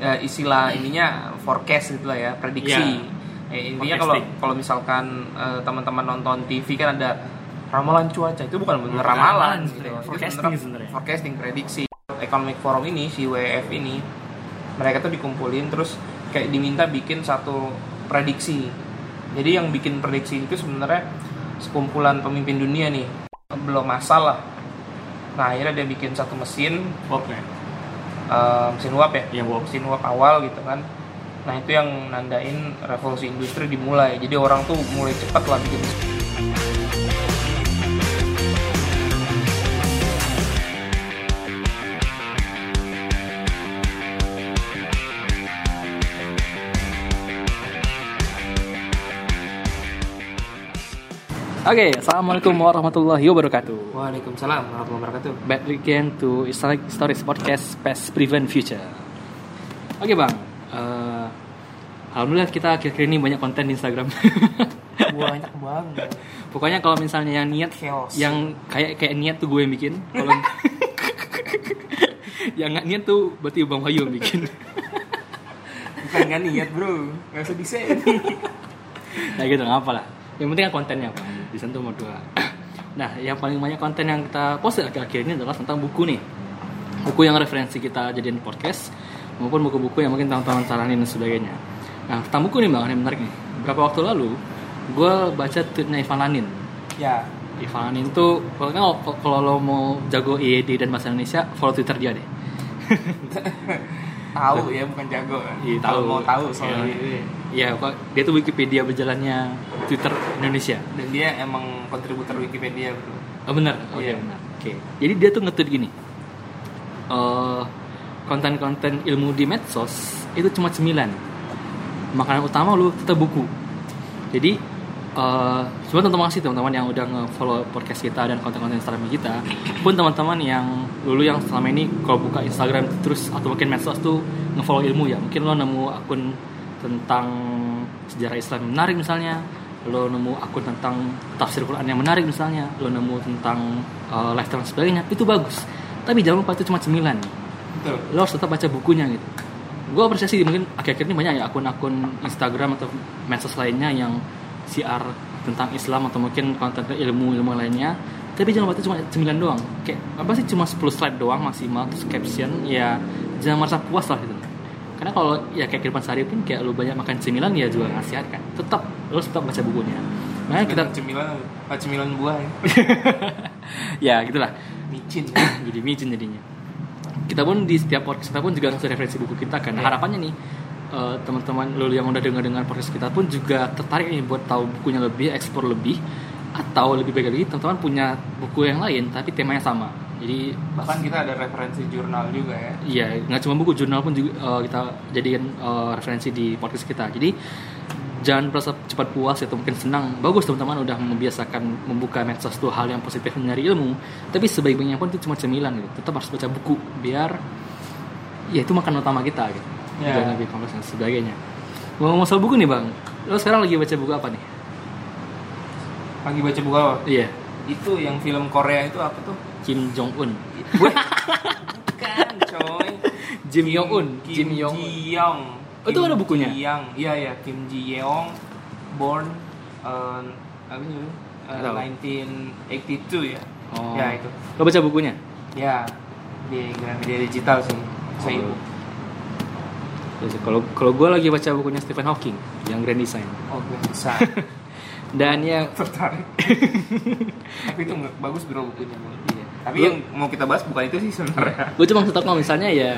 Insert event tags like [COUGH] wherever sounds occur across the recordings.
ya, istilah ininya forecast gitu lah ya prediksi. Eh, intinya kalau kalau misalkan eh, teman-teman nonton TV kan ada ramalan cuaca itu bukan benar ramalan ramalan gitu. Forecasting sebenarnya. forecasting prediksi. Economic forum ini si WEF ini mereka tuh dikumpulin terus kayak diminta bikin satu prediksi. Jadi yang bikin prediksi itu sebenarnya sekumpulan pemimpin dunia nih. Belum masalah. Nah akhirnya dia bikin satu mesin. Bob eh, mesin uap ya? Iya, mesin uap awal gitu kan. Nah itu yang nandain revolusi industri dimulai. Jadi orang tuh mulai cepat lah bikin Oke, assalamualaikum warahmatullahi wabarakatuh. Waalaikumsalam warahmatullahi wabarakatuh Back again to Islamic Stories Podcast Past Prevent Future. Oke bang, Eh, alhamdulillah kita akhir-akhir ini banyak konten di Instagram. [LAUGHS] banyak banget Pokoknya kalau misalnya yang niat, Chaos. yang kayak kayak niat tuh gue yang bikin. Kalau [LAUGHS] yang nggak niat tuh berarti bang Wahyu yang bikin. bukan nggak niat bro nggak usah disay nah gitu nggak apa lah. Yang penting kan kontennya bang. Di sana tuh dua. [CLEARS THROAT] Nah, yang paling banyak konten yang kita post akhir-akhir ini adalah tentang buku nih. Buku yang referensi kita jadiin podcast maupun buku-buku yang mungkin teman-teman saranin dan sebagainya. Nah, tentang buku nih bang, ini menarik nih. Beberapa waktu lalu, gue baca tweetnya Ivan Lanin. ya Ivan Lanin tuh, kalau- kalau lo mau jago IED dan bahasa Indonesia, follow Twitter dia deh. [LAUGHS] tahu ya bukan jago Iya, kalau mau tahu soal Iya, ini Iya, kok dia tuh Wikipedia berjalannya Twitter Indonesia. dan dia emang kontributor Wikipedia bro Oh benar, oke Iya. benar. Oke, jadi dia tuh nge-tweet gini. Eh, konten-konten ilmu di medsos itu cuma cemilan. Makanan utama lu tetap buku. Jadi eh cuma teman-teman kasih teman-teman yang udah nge-follow podcast kita dan konten-konten Instagram kita pun teman-teman yang dulu yang selama ini kalau buka Instagram terus atau mungkin medsos tuh nge-follow ilmu ya mungkin lo nemu akun tentang sejarah Islam yang menarik misalnya lo nemu akun tentang tafsir Quran yang menarik misalnya lo nemu tentang uh, lifestyle dan sebagainya itu bagus. Tapi jangan lupa itu cuma cemilan. Betul. Lo harus tetap baca bukunya gitu. Gue apresiasi mungkin akhir-akhir ini banyak ya akun-akun Instagram atau medsos lainnya yang siar tentang Islam atau mungkin konten ilmu-ilmu lainnya. Tapi jangan lupa itu cuma cemilan doang. Kayak apa sih cuma 10 slide doang maksimal terus caption ya jangan merasa puas lah gitu karena kalau ya kayak kehidupan sehari pun kayak lu banyak makan cemilan ya juga nggak sehat kan. Tetap lo tetap baca bukunya. Makanya kita kita cemilan cemilan buah ya. [LAUGHS] ya gitulah. Micin. [COUGHS] Jadi micin jadinya. Kita pun di setiap podcast kita pun juga ngasih referensi buku kita kan. Iya. harapannya nih eh, teman-teman lo yang udah dengar dengar podcast kita pun juga tertarik nih buat tahu bukunya lebih eksplor lebih atau lebih baik lagi teman-teman punya buku yang lain tapi temanya sama jadi bahkan kita ada referensi jurnal juga ya Iya, nggak cuma buku, jurnal pun juga eh, kita jadikan eh, referensi di podcast kita. Jadi jangan merasa cepat puas atau mungkin senang. Bagus teman-teman udah membiasakan membuka medsos itu hal yang positif mencari ilmu. Tapi sebaik-baiknya pun itu cuma cemilan gitu. Tetap harus baca buku biar ya itu makan utama kita gitu. Ya. Jangan lebih kompleks dan sebagainya. Ngomong soal buku nih bang, lo sekarang lagi baca buku apa nih? lagi baca buku apa Iya, itu yang film Korea itu apa tuh? Kim Jong Un. bukan coy. Jim Yong Un, Kim Jim Yong Un. Ji Young Oh, itu ada bukunya? Ji Young iya. Ya Kim Ji Yeong born uh, apa sih uh, 1982 ya. Oh. ya itu. Lo baca bukunya? ya di Gramedia digital sih. Saya Oh. Terus Kalau kalau gue lagi baca bukunya Stephen Hawking yang Grand Design. oh gue [LAUGHS] bisa Dan ya tertarik. [LAUGHS] Tapi itu bagus bro bukunya Bro. Iya. tapi Lu- yang mau kita bahas bukan itu sih sebenarnya. [LAUGHS] Gue cuma tetap kalau misalnya ya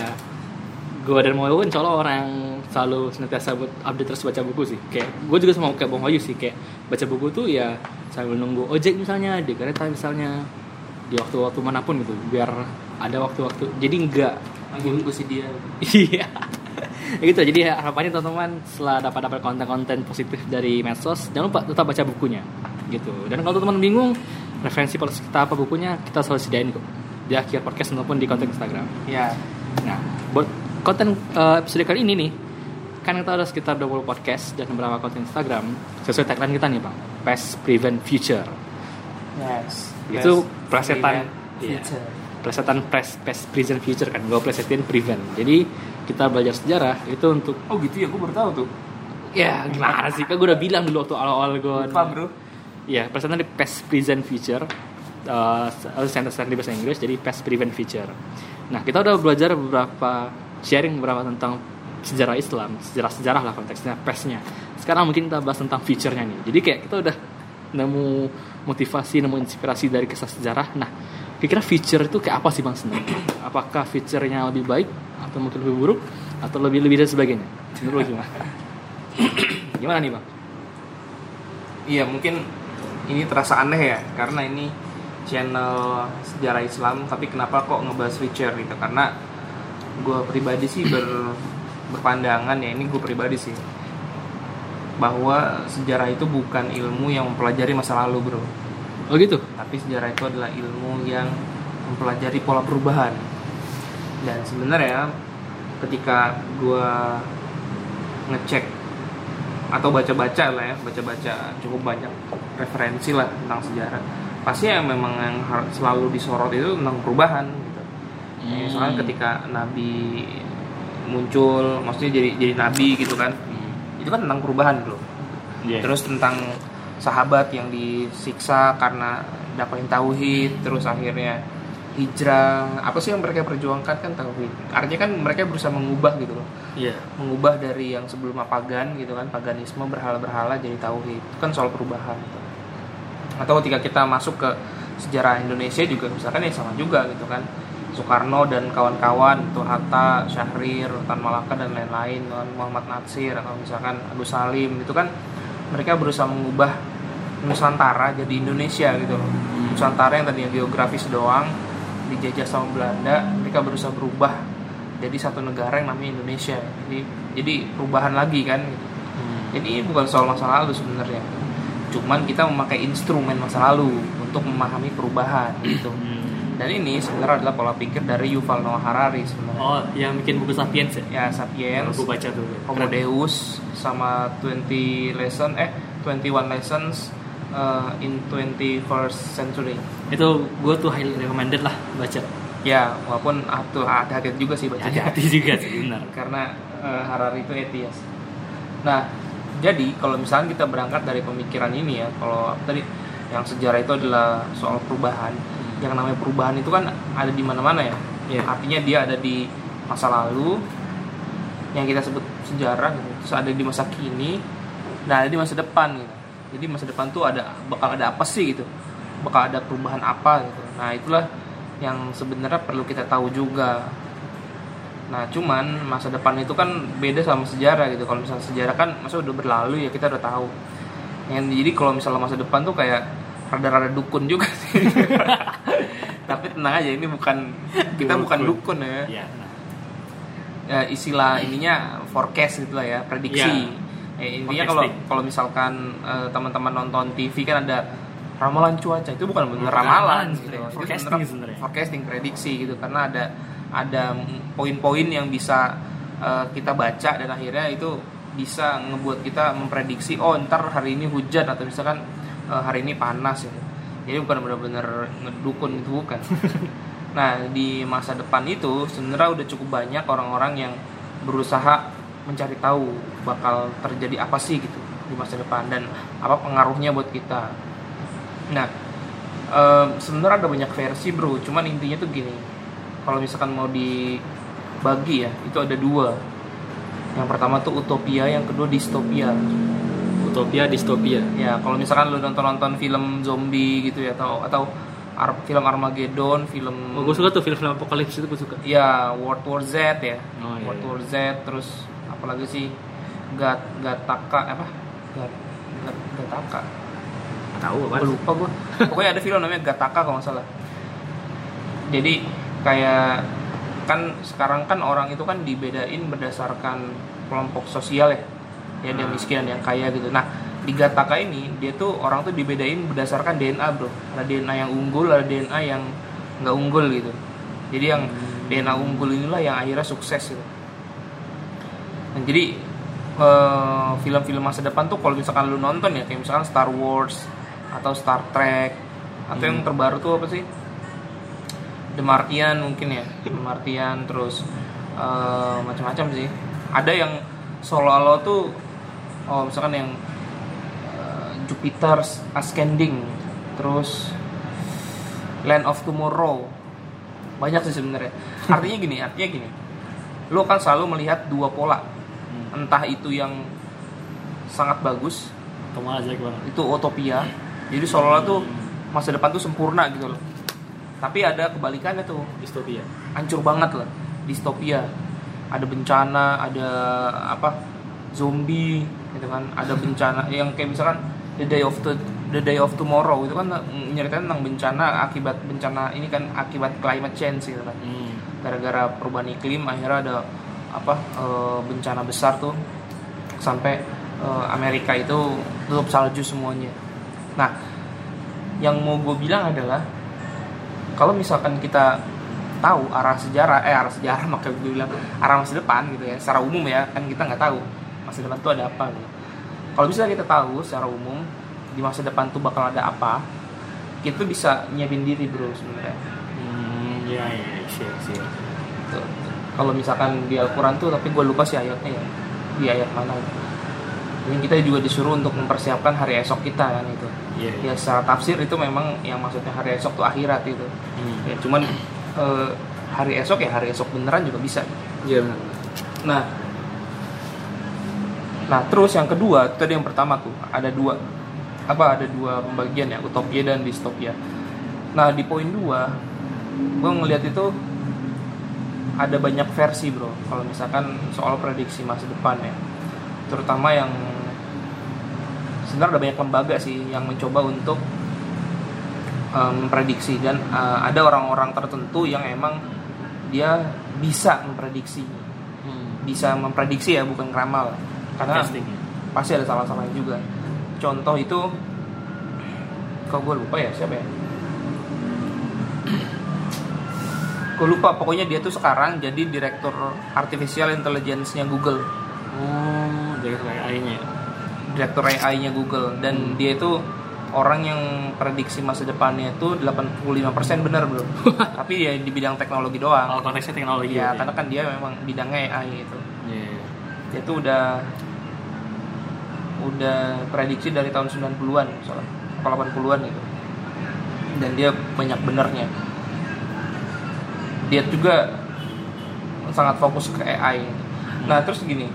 gue dan Moyo kan soalnya orang yang selalu senantiasa buat update terus baca buku sih. Kayak gue juga sama kayak Bang Wayu sih kayak baca buku tuh ya sambil nunggu ojek misalnya di kereta misalnya di waktu-waktu mana pun gitu biar ada waktu-waktu. Jadi enggak lagi nunggu si dia. [LAUGHS] Iya. ya [LAUGHS] gitu jadi harapannya teman-teman setelah dapat dapat konten-konten positif dari medsos jangan lupa tetap baca bukunya gitu dan kalau teman-teman bingung referensi podcast kita apa bukunya kita selalu sediain kok di akhir podcast maupun di konten Instagram ya Nah, buat konten eh, episode kali ini nih, kan kita ada sekitar 20 podcast dan beberapa konten Instagram sesuai tagline kita nih bang, Past Prevent Future. yes Itu prevent iya. future. Plesetan pres, Past Prevent Future kan, gue plesetin prevent. Jadi kita belajar sejarah itu untuk Oh gitu ya, gue baru tahu tuh. ya gimana sih? Kan gue udah bilang dulu waktu awal-awal gue Lupa bro. ya presentnya di past present future uh, sentence di bahasa Inggris jadi past prevent future. Nah kita udah belajar beberapa sharing beberapa tentang sejarah Islam sejarah-sejarah lah konteksnya pastnya sekarang mungkin kita bahas tentang future-nya nih. Jadi kayak kita udah nemu motivasi nemu inspirasi dari kisah sejarah. Nah kira-kira future itu kayak apa sih bang sebenarnya? Apakah future-nya lebih baik atau mungkin lebih buruk atau lebih lebih dan sebagainya? Menurut gimana? [COUGHS] Gimana nih bang? Iya mungkin ini terasa aneh ya karena ini channel sejarah Islam tapi kenapa kok ngebahas future gitu? Karena gue pribadi sih ber, berpandangan ya ini gue pribadi sih bahwa sejarah itu bukan ilmu yang mempelajari masa lalu bro. Oh gitu tapi sejarah itu adalah ilmu yang mempelajari pola perubahan. Dan sebenarnya ketika gue ngecek atau baca-baca lah ya baca-baca cukup banyak referensi lah tentang sejarah pasti yang memang yang selalu disorot itu tentang perubahan gitu. Ya, soalnya ketika nabi muncul maksudnya jadi jadi nabi gitu kan itu kan tentang perubahan bro Iya. terus tentang sahabat yang disiksa karena dapatin tauhid terus akhirnya hijrah. Apa sih yang mereka perjuangkan? Kan tauhid. Artinya kan mereka berusaha mengubah gitu loh. Iya. mengubah dari yang sebelumnya pagan gitu kan paganisme berhala-berhala jadi tauhid. Itu kan soal perubahan. Gitu. atau ketika kita masuk ke sejarah Indonesia juga misalkan ya sama juga gitu kan. Soekarno dan kawan-kawan itu Hatta, Syahrir, Tan Malaka dan lain-lain Muhammad Natsir atau misalkan Agus Salim itu kan mereka berusaha mengubah Nusantara jadi Indonesia gitu. Loh Nusantara yang tadinya geografis doang dijajah sama Belanda mereka berusaha berubah jadi satu negara yang namanya Indonesia. Jadi jadi perubahan lagi kan gitu. jadi ini bukan soal masa lalu sebenarnya. Cuman kita memakai instrumen masa lalu untuk memahami perubahan gitu. Dan ini sebenarnya adalah pola pikir dari Yuval Noah Harari sebenarnya. Oh, yang bikin buku Sapiens ya? ya Sapiens Aku baca tuh. Homo Deus sama 20 lesson eh 21 lessons uh, in 21st century Itu gue tuh highly recommended lah baca. ya walaupun tuh hati-hati juga sih baca Hati-hati juga sih benar. [LAUGHS] karena eh, Harari itu atheist. Nah, jadi kalau misalnya kita berangkat dari pemikiran ini ya, kalau tadi yang sejarah itu adalah soal perubahan. Yang namanya perubahan itu kan ada di mana-mana ya. Iya. Artinya dia ada di masa lalu yang kita sebut sejarah gitu. Terus ada di masa kini dan ada di masa depan gitu. Jadi masa depan tuh ada bakal ada apa sih gitu. Bakal ada perubahan apa gitu. Nah, itulah yang sebenarnya perlu kita tahu juga. Nah, cuman masa depan itu kan beda sama sejarah gitu. Kalau misalnya sejarah kan masa udah berlalu ya kita udah tahu. Yang jadi kalau misalnya masa depan tuh kayak rada-rada dukun juga sih. [LAUGHS] Tapi tenang aja ini bukan kita bukan dukun ya. Iya. Ya, istilah ininya forecast gitu lah ya, prediksi. Iya. Ya, intinya kalau kalau misalkan eh, teman-teman nonton TV kan ada ramalan cuaca itu bukan bener Bukan ramalan ramalan gitu. Itu forecasting beneran sebenarnya. forecasting prediksi gitu karena ada ada poin-poin yang bisa eh, kita baca dan akhirnya itu bisa ngebuat kita memprediksi oh ntar hari ini hujan atau misalkan eh, hari ini panas gitu. Jadi bukan benar-benar ngedukun itu bukan. [LAUGHS] nah di masa depan itu sebenarnya udah cukup banyak orang-orang yang berusaha mencari tahu bakal terjadi apa sih gitu di masa depan dan apa pengaruhnya buat kita. Nah, em, sebenarnya ada banyak versi bro, cuman intinya tuh gini. Kalau misalkan mau dibagi ya, itu ada dua. Yang pertama tuh utopia, yang kedua distopia. Utopia, distopia. Ya, kalau misalkan lu nonton-nonton film zombie gitu ya atau atau Ar- film Armageddon, film Oh, gue suka tuh film-film apokalips itu gue suka. ya World War Z ya. Oh, iya, World iya. War Z terus apalagi sih Gat Gataka apa? Gat, Gat Gataka. Tahu apa? Lupa gue. Pokoknya ada film namanya Gataka kalau nggak salah. Jadi kayak kan sekarang kan orang itu kan dibedain berdasarkan kelompok sosial ya. Ya ada Hmm. miskin yang kaya gitu. Nah di Gataka ini dia tuh orang tuh dibedain berdasarkan DNA bro. Ada DNA yang unggul, ada DNA yang nggak unggul gitu. Jadi yang DNA unggul inilah yang akhirnya sukses gitu. Nah, jadi eh, film-film masa depan tuh kalau misalkan lu nonton ya kayak misalkan Star Wars atau Star Trek atau yang terbaru tuh apa sih? The Martian mungkin ya, The Martian terus eh, macam-macam sih. Ada yang seolah-olah tuh oh misalkan yang eh, Jupiter's Ascending terus Land of Tomorrow. Banyak sih sebenarnya. Artinya gini artinya gini. Lo kan selalu melihat dua pola entah itu yang sangat bagus itu utopia. Jadi seolah-olah tuh masa depan tuh sempurna gitu loh. Tapi ada kebalikannya tuh. Distopia. hancur banget lah distopia. Ada bencana ada apa zombie gitu kan. Ada bencana [LAUGHS] yang kayak misalkan the day of the the day of tomorrow itu kan nyeritain tentang bencana akibat bencana ini kan akibat climate change gitu kan. Hmm. gara-gara perubahan iklim akhirnya ada apa eh, bencana besar tuh sampai eh, Amerika itu tutup salju semuanya. Nah, yang mau gue bilang adalah kalau misalkan kita tahu arah sejarah, eh arah sejarah [LAUGHS] maka gue bilang arah masa depan gitu ya, secara umum ya kan kita nggak tahu masa depan tuh ada apa gitu. Kalau bisa kita tahu secara umum di masa depan tuh bakal ada apa, kita bisa nyiapin diri bro sebenarnya. Hmm, ya, ya, ya, siap. Tuh. Kalau misalkan di Al-Quran tuh, tapi gue lupa sih ayatnya ya. Di ayat mana. Ini kita juga disuruh untuk mempersiapkan hari esok kita kan itu. Iya, iya. Ya secara tafsir itu memang yang maksudnya hari esok tuh akhirat itu. Hmm. Ya cuman eh, hari esok ya hari esok beneran juga bisa. Iya, benar. Nah, nah terus yang kedua tadi yang pertama tuh ada dua apa ada dua pembagian ya utopia dan distopia. Nah di poin dua gue ngelihat itu ada banyak versi bro. Kalau misalkan soal prediksi masa depan ya. Terutama yang sebenarnya ada banyak lembaga sih yang mencoba untuk em, memprediksi dan eh, ada orang-orang tertentu yang emang dia bisa memprediksi. Hmm. bisa memprediksi ya bukan ngeramal. Karena Testing. pasti ada salah-salahnya juga. Contoh itu kok gue lupa ya siapa ya gue lupa pokoknya dia tuh sekarang jadi direktur artificial intelligence-nya Google. Oh, dari AI-nya. direktur AI-nya Google. Dan dia itu orang yang prediksi masa depannya itu 85% benar bro. [LAUGHS] Tapi ya di bidang teknologi doang. Kalau konteksnya teknologi. ya karena kan dia memang bidangnya AI itu. Iya. dia tuh udah udah prediksi dari tahun 90-an soalnya. Atau 80-an gitu dan dia banyak benernya dia juga sangat fokus ke AI nah terus gini.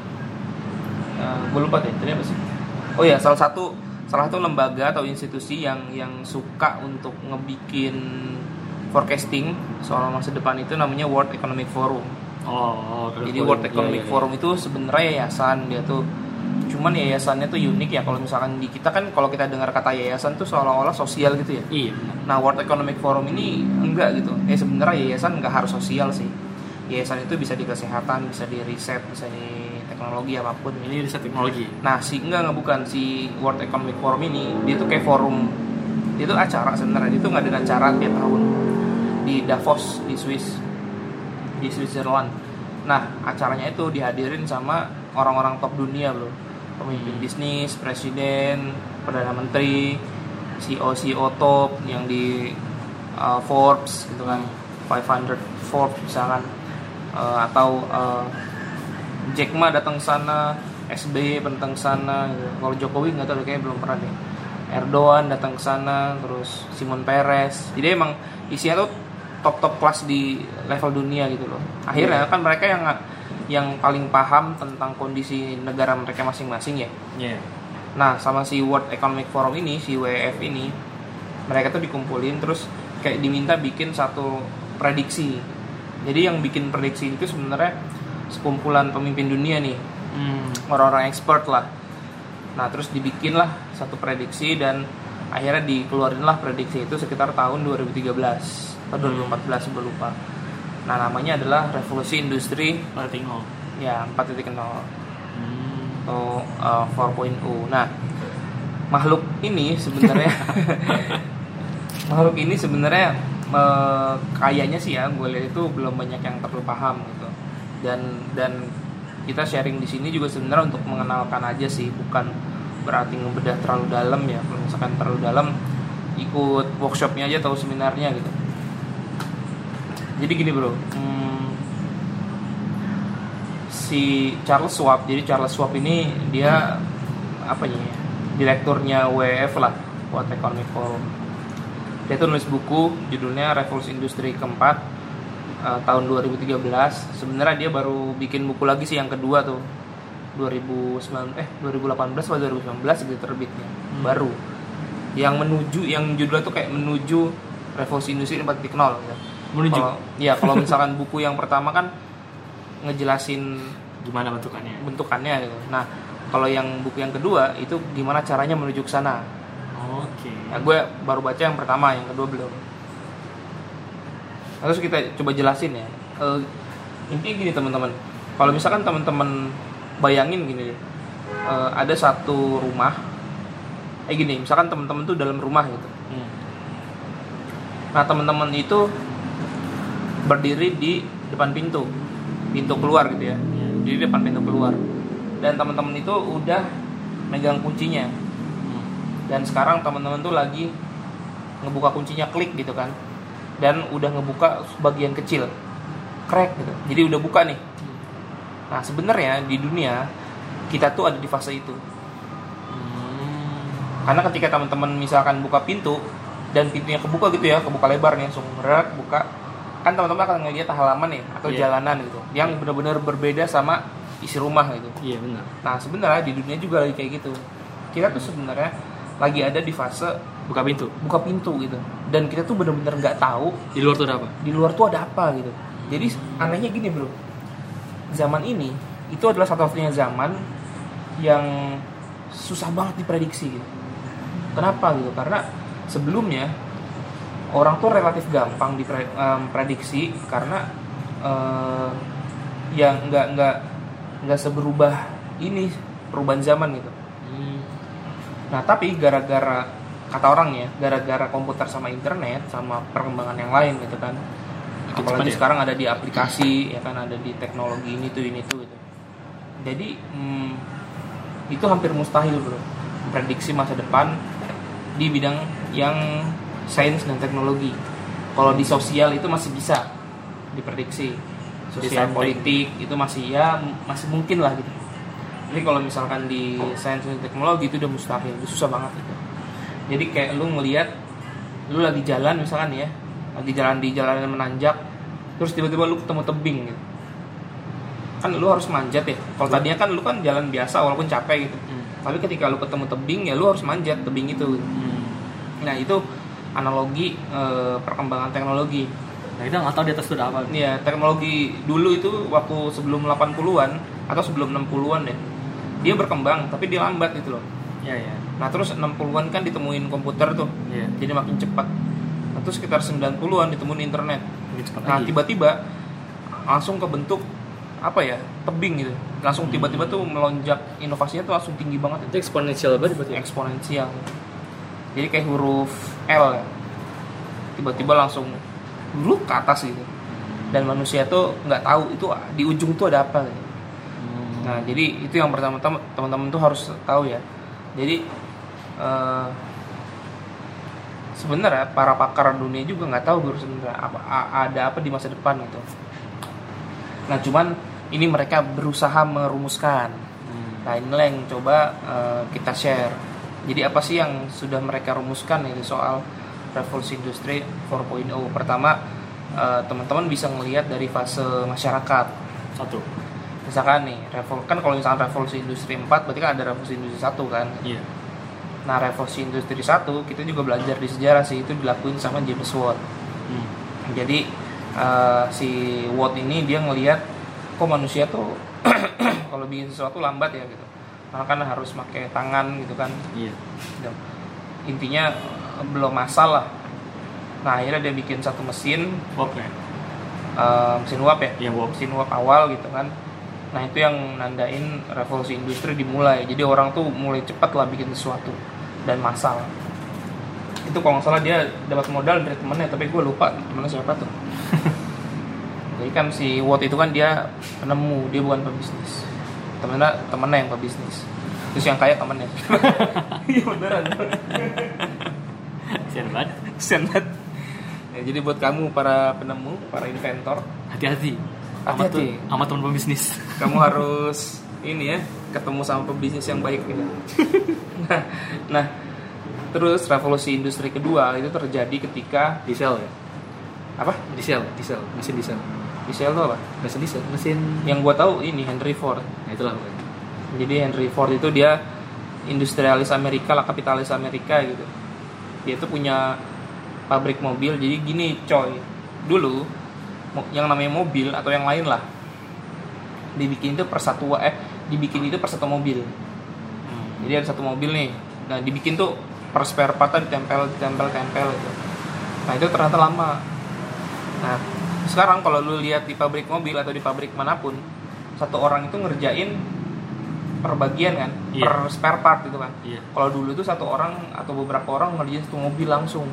Gue lupa deh tadi apa sih? Oh ya salah satu salah satu lembaga atau institusi yang yang suka untuk ngebikin forecasting soal masa depan itu namanya World Economic Forum. Oh, oh, jadi World Economic Forum itu sebenarnya yayasan dia tuh cuman yayasannya tuh unik ya kalau misalkan di kita kan kalau kita dengar kata yayasan tuh seolah-olah sosial gitu ya. Iya. Nah World Economic Forum ini enggak gitu. Eh sebenarnya yayasan nggak harus sosial sih. Yayasan itu bisa di kesehatan, bisa di riset, bisa di teknologi apa pun. Ini riset teknologi. Nah si enggak nggak bukan si World Economic Forum ini dia tuh kayak forum dia tuh acara sebenarnya dia tuh ngadain acara tiap tahun di Davos di Swiss di Switzerland. Nah acaranya itu dihadirin sama orang-orang top dunia bro, pemimpin bisnis, presiden, perdana menteri, CEO CEO top yang di uh, Forbes gitu kan, 500 Forbes misalkan, Uh, atau uh, Jack Ma datang sana, SBY datang sana, gitu. kalau Jokowi nggak tahu kayaknya belum pernah deh. Erdogan datang ke sana, terus Simon Peres. Jadi emang isinya tuh top top kelas di level dunia gitu loh. Akhirnya kan mereka yang yang paling paham tentang kondisi negara mereka masing-masing ya. Iya. Nah, sama si World Economic Forum ini, si WEF ini, mereka tuh dikumpulin terus kayak diminta bikin satu prediksi. Jadi yang bikin prediksi itu sebenarnya sekumpulan pemimpin dunia nih, Hmm. orang-orang expert lah. Nah, terus dibikinlah satu prediksi dan akhirnya dikeluarinlah prediksi itu sekitar tahun 2013 atau 2014 gue lupa. Nah, namanya adalah revolusi industri Tinggal. ya 4.0 Hmm. atau uh, 4.0. Nah, makhluk ini sebenarnya [LAUGHS] makhluk ini sebenarnya eh, kayaknya sih ya gue lihat itu belum banyak yang terlalu paham gitu. Dan dan kita sharing di sini juga sebenarnya untuk mengenalkan aja sih, bukan berarti ngebedah terlalu dalam ya. Kalau misalkan terlalu dalam ikut workshopnya aja atau seminarnya gitu. Jadi gini bro, hmm, si Charles Schwab jadi Charles Schwab ini dia apa ya direkturnya WEF lah World Economic Forum. Dia tuh nulis buku judulnya Revolusi Industri keempat eh, tahun 2013 sebenarnya dia baru bikin buku lagi sih yang kedua tuh. 2009 eh 2018 atau 2019 gitu terbitnya. Baru. Yang menuju yang judulnya tuh kayak menuju revolusi industri 4.0 gitu. Menuju. Kalau- ya kalau misalkan buku yang pertama kan ngejelasin Gimana bentukannya? bentukannya gitu. Nah, kalau yang buku yang kedua itu gimana caranya menuju ke sana. Oke. Nah, gue baru baca yang pertama, yang kedua belum. Nah, Terus kita coba jelasin ya. Eh, intinya gini teman-teman. Kalau misalkan teman-teman bayangin gini, eh, ada satu rumah. Eh gini, misalkan teman-teman tuh dalam rumah gitu. Hmm. Nah teman-teman itu berdiri di depan pintu, pintu keluar gitu ya. Di depan pintu keluar. Dan teman-teman itu udah megang kuncinya. Dan sekarang teman-teman tuh lagi ngebuka kuncinya klik gitu kan. Dan udah ngebuka sebagian kecil, crack gitu. Jadi udah buka nih. Nah sebenarnya di dunia kita tuh ada di fase itu. Karena ketika teman-teman misalkan buka pintu dan pintunya kebuka gitu ya, kebuka lebar nih langsung buka. Kan teman-teman akan ngeliat halaman nih atau Iya. jalanan gitu yang benar-benar berbeda sama isi rumah gitu. Iya benar. Nah, sebenarnya di dunia juga lagi kayak gitu. Kita tuh sebenarnya lagi ada di fase Buka pintu. buka pintu gitu. Dan kita tuh benar-benar nggak tahu Di luar tuh ada apa? di luar tuh ada apa gitu. Jadi anehnya gini, Bro. Zaman ini itu adalah satu-satunya zaman yang susah banget diprediksi gitu. Kenapa gitu? Karena sebelumnya orang tuh relatif gampang diprediksi karena eh, yang nggak nggak nggak seberubah ini perubahan zaman gitu. Hmm. Nah tapi gara-gara kata orang ya, gara-gara komputer sama internet sama perkembangan yang lain gitu kan. Makin cepat Apalagi ya? sekarang ada di aplikasi ya kan ada di teknologi ini tuh ini tuh gitu. Jadi hmm, itu hampir mustahil bro prediksi masa depan di bidang yang sains dan teknologi. Kalau di sosial itu masih bisa diprediksi. Sosial Di politik itu masih ya masih mungkin lah gitu. Jadi kalau misalkan di sains dan teknologi itu udah mustahil, itu susah banget gitu. Jadi kayak lu ngelihat lu lagi jalan misalkan ya, lagi jalan di jalan yang menanjak, terus tiba-tiba lu ketemu tebing gitu. Kan lu harus manjat ya. Kalau tadinya kan lu kan jalan biasa walaupun capek gitu. Hmm. Tapi ketika lu ketemu tebing ya lu harus manjat tebing itu. gitu. Hmm. Nah, itu analogi eh, perkembangan teknologi. Nah kita nggak tahu di atas itu apa. Ya, teknologi dulu itu waktu sebelum 80-an atau sebelum 60-an deh. Dia berkembang tapi dia lambat gitu loh. Iya iya. Nah, terus 60-an kan ditemuin komputer tuh. Iya. Jadi makin cepat. Nah, terus sekitar 90-an ditemuin internet. Nah, tiba-tiba langsung kebentuk apa ya? tebing gitu. Langsung tiba-tiba tuh melonjak inovasinya tuh langsung tinggi banget Itu eksponensial banget berarti. ya? eksponensial. Jadi kayak huruf L. Tiba-tiba langsung dulu ke atas gitu. Dan manusia tuh nggak tahu itu di ujung tuh ada apa. Gitu. Hmm. Nah, jadi itu yang pertama-tama teman-teman tuh harus tahu ya. Jadi eh, sebenarnya para pakar dunia juga nggak tahu bro sebenarnya apa ada apa di masa depan gitu. Nah, cuman ini mereka berusaha merumuskan. Hmm. Nah, inilah yang coba eh, kita share. Jadi apa sih yang sudah mereka rumuskan ini soal revolusi industri 4.0? Pertama, eh, teman-teman bisa melihat dari fase masyarakat Satu. misalkan nih revol kan kalau misalkan revolusi industri 4 berarti kan ada revolusi industri 1 kan Iya. nah revolusi industri 1 kita juga belajar di sejarah sih itu dilakuin sama James Watt Hmm. jadi eh, si Watt ini dia ngelihat kok manusia tuh [CLEARS THROAT] kalau bikin sesuatu lambat ya gitu kan harus pakai tangan gitu kan. Iya. intinya eh, belum masalah. Nah akhirnya dia bikin satu mesin. Bob ya. eh, mesin uap ya? Iya Bob. mesin uap awal gitu kan. Nah itu yang nandain revolusi industri dimulai. Jadi orang tuh mulai cepat lah bikin sesuatu dan massal itu kalau nggak salah dia dapat modal dari temennya tapi gue lupa temennya siapa tuh. [LAUGHS] Jadi kan si Watt itu kan dia penemu dia bukan pebisnis temennya temennya yang pebisnis terus yang kaya temennya [LAUGHS] iya beneran Kasian banget. Kesian banget. Ya, jadi buat kamu para penemu para inventor Hati-hati. Hati-hati. sama teman pembisnis kamu [LAUGHS] harus ini ya ketemu sama pebisnis yang baik gitu. nah, nah, terus revolusi industri kedua itu terjadi ketika diesel ya apa? diesel diesel mesin diesel Diesel itu apa? mesin diesel mesin Yang gua tahu ini Henry Ford. nah itulah pokoknya Jadi Henry Ford itu dia industrialis Amerika lah, kapitalis Amerika gitu. Dia itu punya pabrik mobil. Jadi gini, coy. Dulu yang namanya mobil atau yang lain lah dibikin itu per satu eh dibikin itu per satu mobil. Jadi ada satu mobil nih. Nah, dibikin tuh per spare partnya ditempel, ditempel, tempel gitu. Nah, itu ternyata lama. Nah, sekarang kalau lu lihat di pabrik mobil atau di pabrik mana pun, satu orang itu ngerjain per bagian kan, Iya. per spare part gitu kan. iya Kalau dulu tuh satu orang atau beberapa orang ngerjain satu mobil langsung.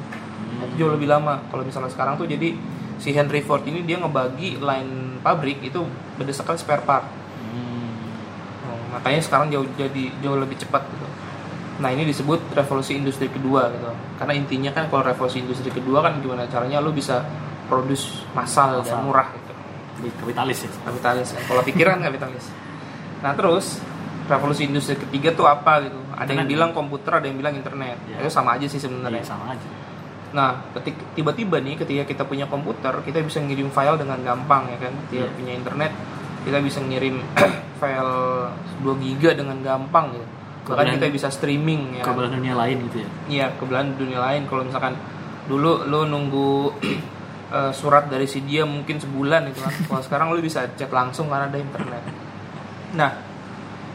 Nah, itu jauh lebih lama. Kalau misalnya sekarang tuh jadi si Henry Ford ini dia ngebagi line pabrik itu berdasarkan spare part. Hmm. Oh, makanya sekarang jauh jadi jauh lebih cepat gitu. Nah ini disebut revolusi industri kedua gitu. Karena intinya kan kalau revolusi industri kedua kan gimana caranya lu bisa produce massal, dan Massal. murah gitu. Kapitalis ya Kapitalis. kan. Kalau pikiran [LAUGHS] kapitalis. Nah terus revolusi industri ketiga tuh apa gitu? Ada yang Internet. bilang komputer, ada yang bilang internet. Iya. Itu sama aja sih sebenarnya. sama aja Nah, tiba-tiba nih ketika kita punya komputer, kita bisa ngirim file dengan gampang ya kan. Ketika Iya. punya internet, kita bisa ngirim [CLEARS THROAT] file 2 giga dengan gampang gitu. Bahkan kita bisa streaming ya. ke belahan dunia lain gitu ya Iya, ke belahan dunia lain kalau misalkan dulu lu nunggu [CLEARS THROAT] uh, surat dari si dia mungkin sebulan itu kan kalau sekarang lu bisa chat langsung karena ada internet nah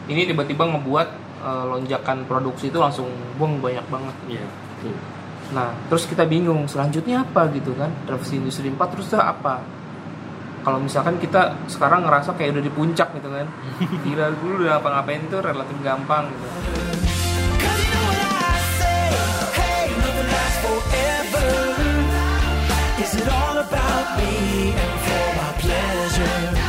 ini tiba-tiba ngebuat uh, lonjakan produksi itu langsung buang banyak banget iya, yeah. Yeah. nah terus kita bingung selanjutnya apa gitu kan revolusi industri 4 terus apa kalau misalkan kita sekarang ngerasa kayak udah di puncak gitu kan [LAUGHS] gila dulu udah apa ngapain tuh relatif gampang gitu Cause. Is it all about me and for my pleasure?